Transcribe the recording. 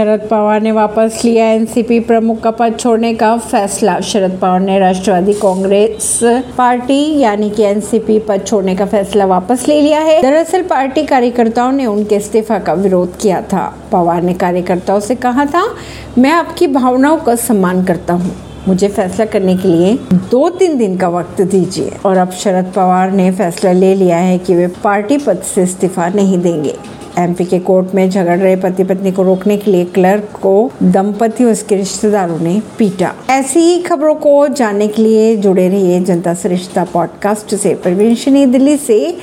शरद पवार ने वापस लिया एनसीपी प्रमुख का पद छोड़ने का फैसला। शरद पवार ने राष्ट्रवादी कांग्रेस पार्टी यानी कि एनसीपी पद छोड़ने का फैसला वापस ले लिया है। दरअसल पार्टी कार्यकर्ताओं ने उनके इस्तीफा का विरोध किया था। पवार ने कार्यकर्ताओं से कहा था, मैं आपकी भावनाओं का सम्मान करता हूँ। मुझे फैसला करने के लिए दो तीन दिन का वक्त दीजिए। और अब शरद पवार ने फैसला ले लिया है कि वे पार्टी पद से इस्तीफा नहीं देंगे। एमपी के कोर्ट में झगड़ रहे पति पत्नी को रोकने के लिए क्लर्क को दंपति और उसके रिश्तेदारों ने पीटा। ऐसी ही खबरों को जानने के लिए जुड़े रहिए जनता सरिश्ता पॉडकास्ट से। परवीन दिल्ली से।